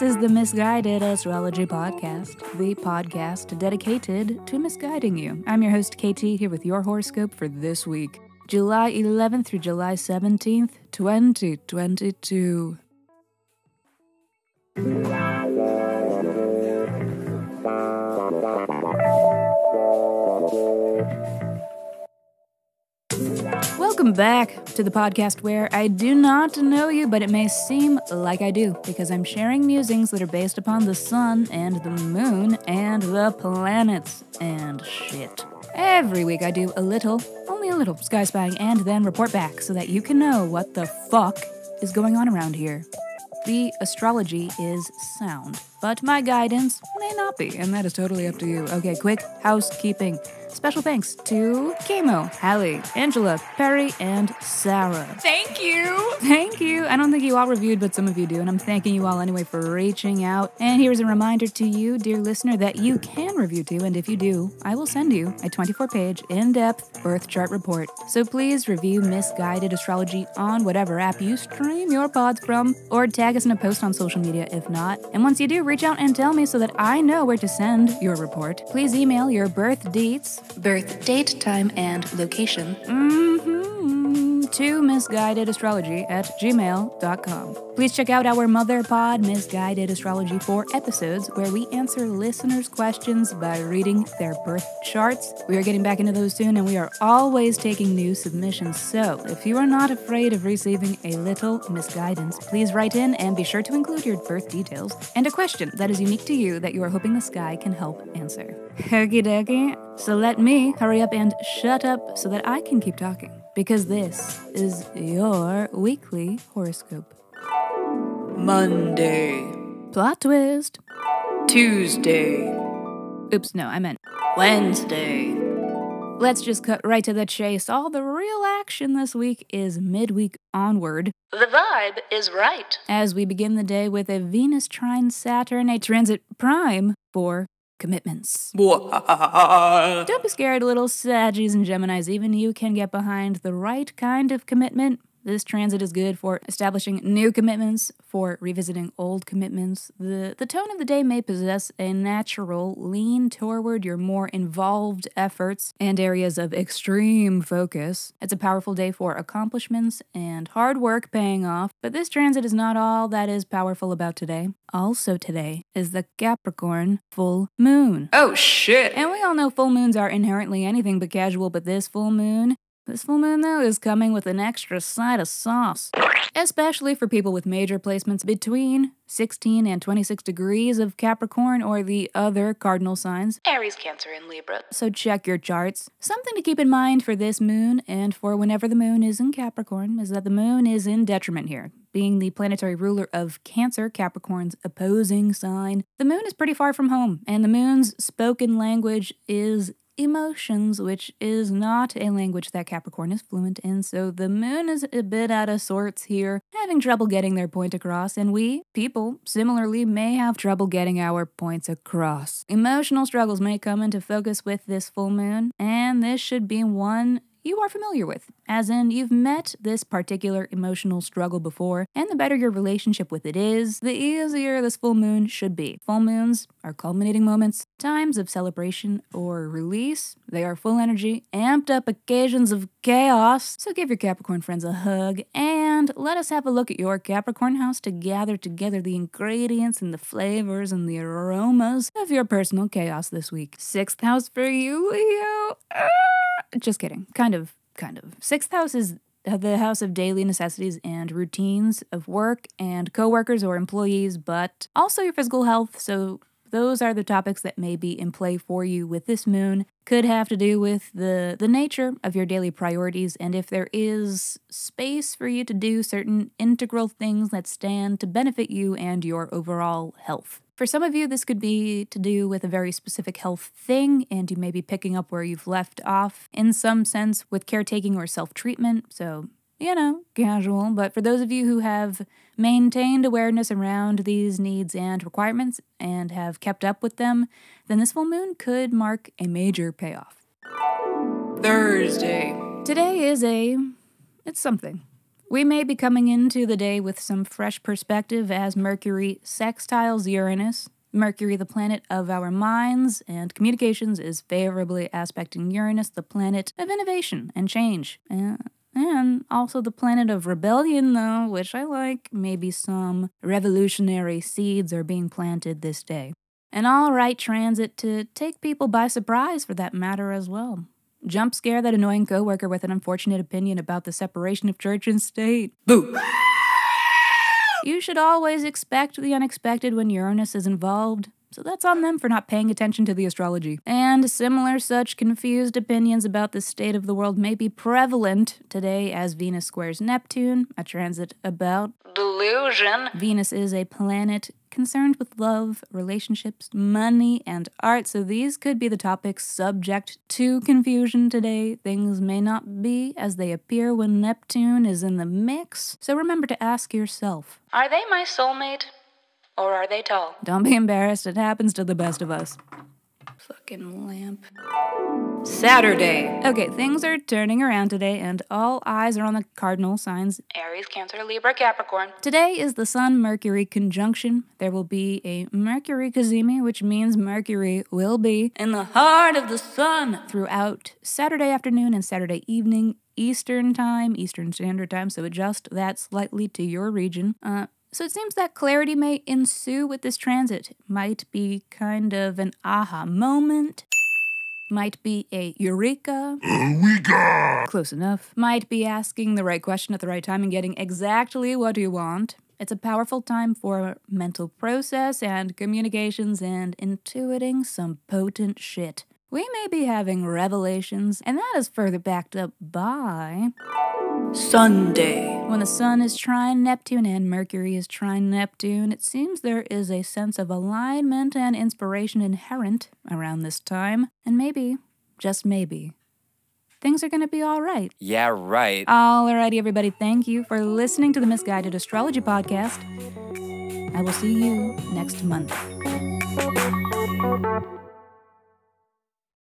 This is the Misguided Astrology Podcast, the podcast dedicated to misguiding you. I'm your host, KT, here with your horoscope for this week, July 11th through July 17th, 2022. Welcome back to the podcast where I do not know you, but it may seem like I do because I'm sharing musings that are based upon the sun and the moon and the planets and shit. Every week I do a little, only a little, sky spying and then report back so that you can know what the fuck is going on around here. The astrology is sound, but my guidance may not be, and that is totally up to you. Okay, quick housekeeping. Special thanks to Kamo, Hallie, Angela, Perry, and Sarah. Thank you. Thank you. I don't think you all reviewed, but some of you do, and I'm thanking you all anyway for reaching out. And here's a reminder to you, dear listener, that you can review too, and if you do, I will send you a 24 page, in depth birth chart report. So please review Misguided Astrology on whatever app you stream your pods from, or tag us in a post on social media if not. And once you do, reach out and tell me so that I know where to send your report. Please email your birth dates, birth date, time, and location. Mm-hmm. To misguidedastrology at gmail.com. Please check out our mother pod, Misguided Astrology, for episodes where we answer listeners' questions by reading their birth charts. We are getting back into those soon, and we are always taking new submissions. So if you are not afraid of receiving a little misguidance, please write in and be sure to include your birth details and a question that is unique to you that you are hoping the sky can help answer. Okie dokie. So let me hurry up and shut up so that I can keep talking, because this is your weekly horoscope. Monday. Plot twist. Tuesday. Oops, no, I meant Wednesday. Let's just cut right to the chase. All the real action this week is midweek onward. The vibe is right. As we begin the day with a Venus trine Saturn, a transit prime for commitments. Don't be scared, little Saggies and Geminis. Even you can get behind the right kind of commitment. This transit is good for establishing new commitments, for revisiting old commitments. The, the tone of the day may possess a natural lean toward your more involved efforts and areas of extreme focus. It's a powerful day for accomplishments and hard work paying off, but this transit is not all that is powerful about today. Also, today is the Capricorn full moon. Oh shit. And we all know full moons are inherently anything but casual, but this full moon this full moon, though, is coming with an extra side of sauce. Especially for people with major placements between 16 and 26 degrees of Capricorn or the other cardinal signs. Aries, Cancer, and Libra. So check your charts. Something to keep in mind for this moon and for whenever the moon is in Capricorn is that the moon is in detriment here. Being the planetary ruler of Cancer, Capricorn's opposing sign, the moon is pretty far from home, and the moon's spoken language is emotions, which is not a language that Capricorn is fluent in, so the moon is a bit out of sorts here, having trouble getting their point across, and we, people, similarly may have trouble getting our points across. Emotional struggles may come into focus with this full moon, and this should be one you are familiar with, as in you've met this particular emotional struggle before, and the better your relationship with it is, the easier this full moon should be. Full moons are culminating moments, times of celebration or release. They are full energy, amped up occasions of chaos. So give your Capricorn friends a hug and let us have a look at your Capricorn house to gather together the ingredients and the flavors and the aromas of your personal chaos this week. Sixth house for you, Leo. Ah! Just kidding. Kind of, kind of. Sixth house is the house of daily necessities and routines of work and coworkers or employees, but also your physical health. So those are the topics that may be in play for you with this moon. Could have to do with the the nature of your daily priorities and if there is space for you to do certain integral things that stand to benefit you and your overall health. For some of you, this could be to do with a very specific health thing, and you may be picking up where you've left off in some sense with caretaking or self treatment. So, you know, casual. But for those of you who have maintained awareness around these needs and requirements and have kept up with them, then this full moon could mark a major payoff. Thursday. Today is a. it's something. We may be coming into the day with some fresh perspective as Mercury sextiles Uranus. Mercury, the planet of our minds and communications, is favorably aspecting Uranus, the planet of innovation and change. Uh, and also the planet of rebellion, though, which I like. Maybe some revolutionary seeds are being planted this day. An all right transit to take people by surprise, for that matter, as well. Jump scare that annoying coworker with an unfortunate opinion about the separation of church and state. Boo! you should always expect the unexpected when Uranus is involved. So that's on them for not paying attention to the astrology. And similar such confused opinions about the state of the world may be prevalent today as Venus squares Neptune, a transit about Delusion. Venus is a planet concerned with love, relationships, money, and art, so these could be the topics subject to confusion today. Things may not be as they appear when Neptune is in the mix, so remember to ask yourself Are they my soulmate? Or are they tall? don't be embarrassed, it happens to the best of us. Fucking lamp. Saturday. Okay, things are turning around today, and all eyes are on the cardinal signs Aries, Cancer, Libra, Capricorn. Today is the Sun Mercury conjunction. There will be a Mercury Cazimi, which means Mercury will be in the heart of the Sun throughout Saturday afternoon and Saturday evening, Eastern Time, Eastern Standard Time, so adjust that slightly to your region. Uh, so it seems that clarity may ensue with this transit. Might be kind of an aha moment. Might be a eureka. Eureka! Close enough. Might be asking the right question at the right time and getting exactly what you want. It's a powerful time for mental process and communications and intuiting some potent shit. We may be having revelations, and that is further backed up by Sunday. When the Sun is trine Neptune and Mercury is trine Neptune, it seems there is a sense of alignment and inspiration inherent around this time, and maybe, just maybe, things are going to be all right. Yeah, right. Alrighty, everybody, thank you for listening to the Misguided Astrology Podcast. I will see you next month.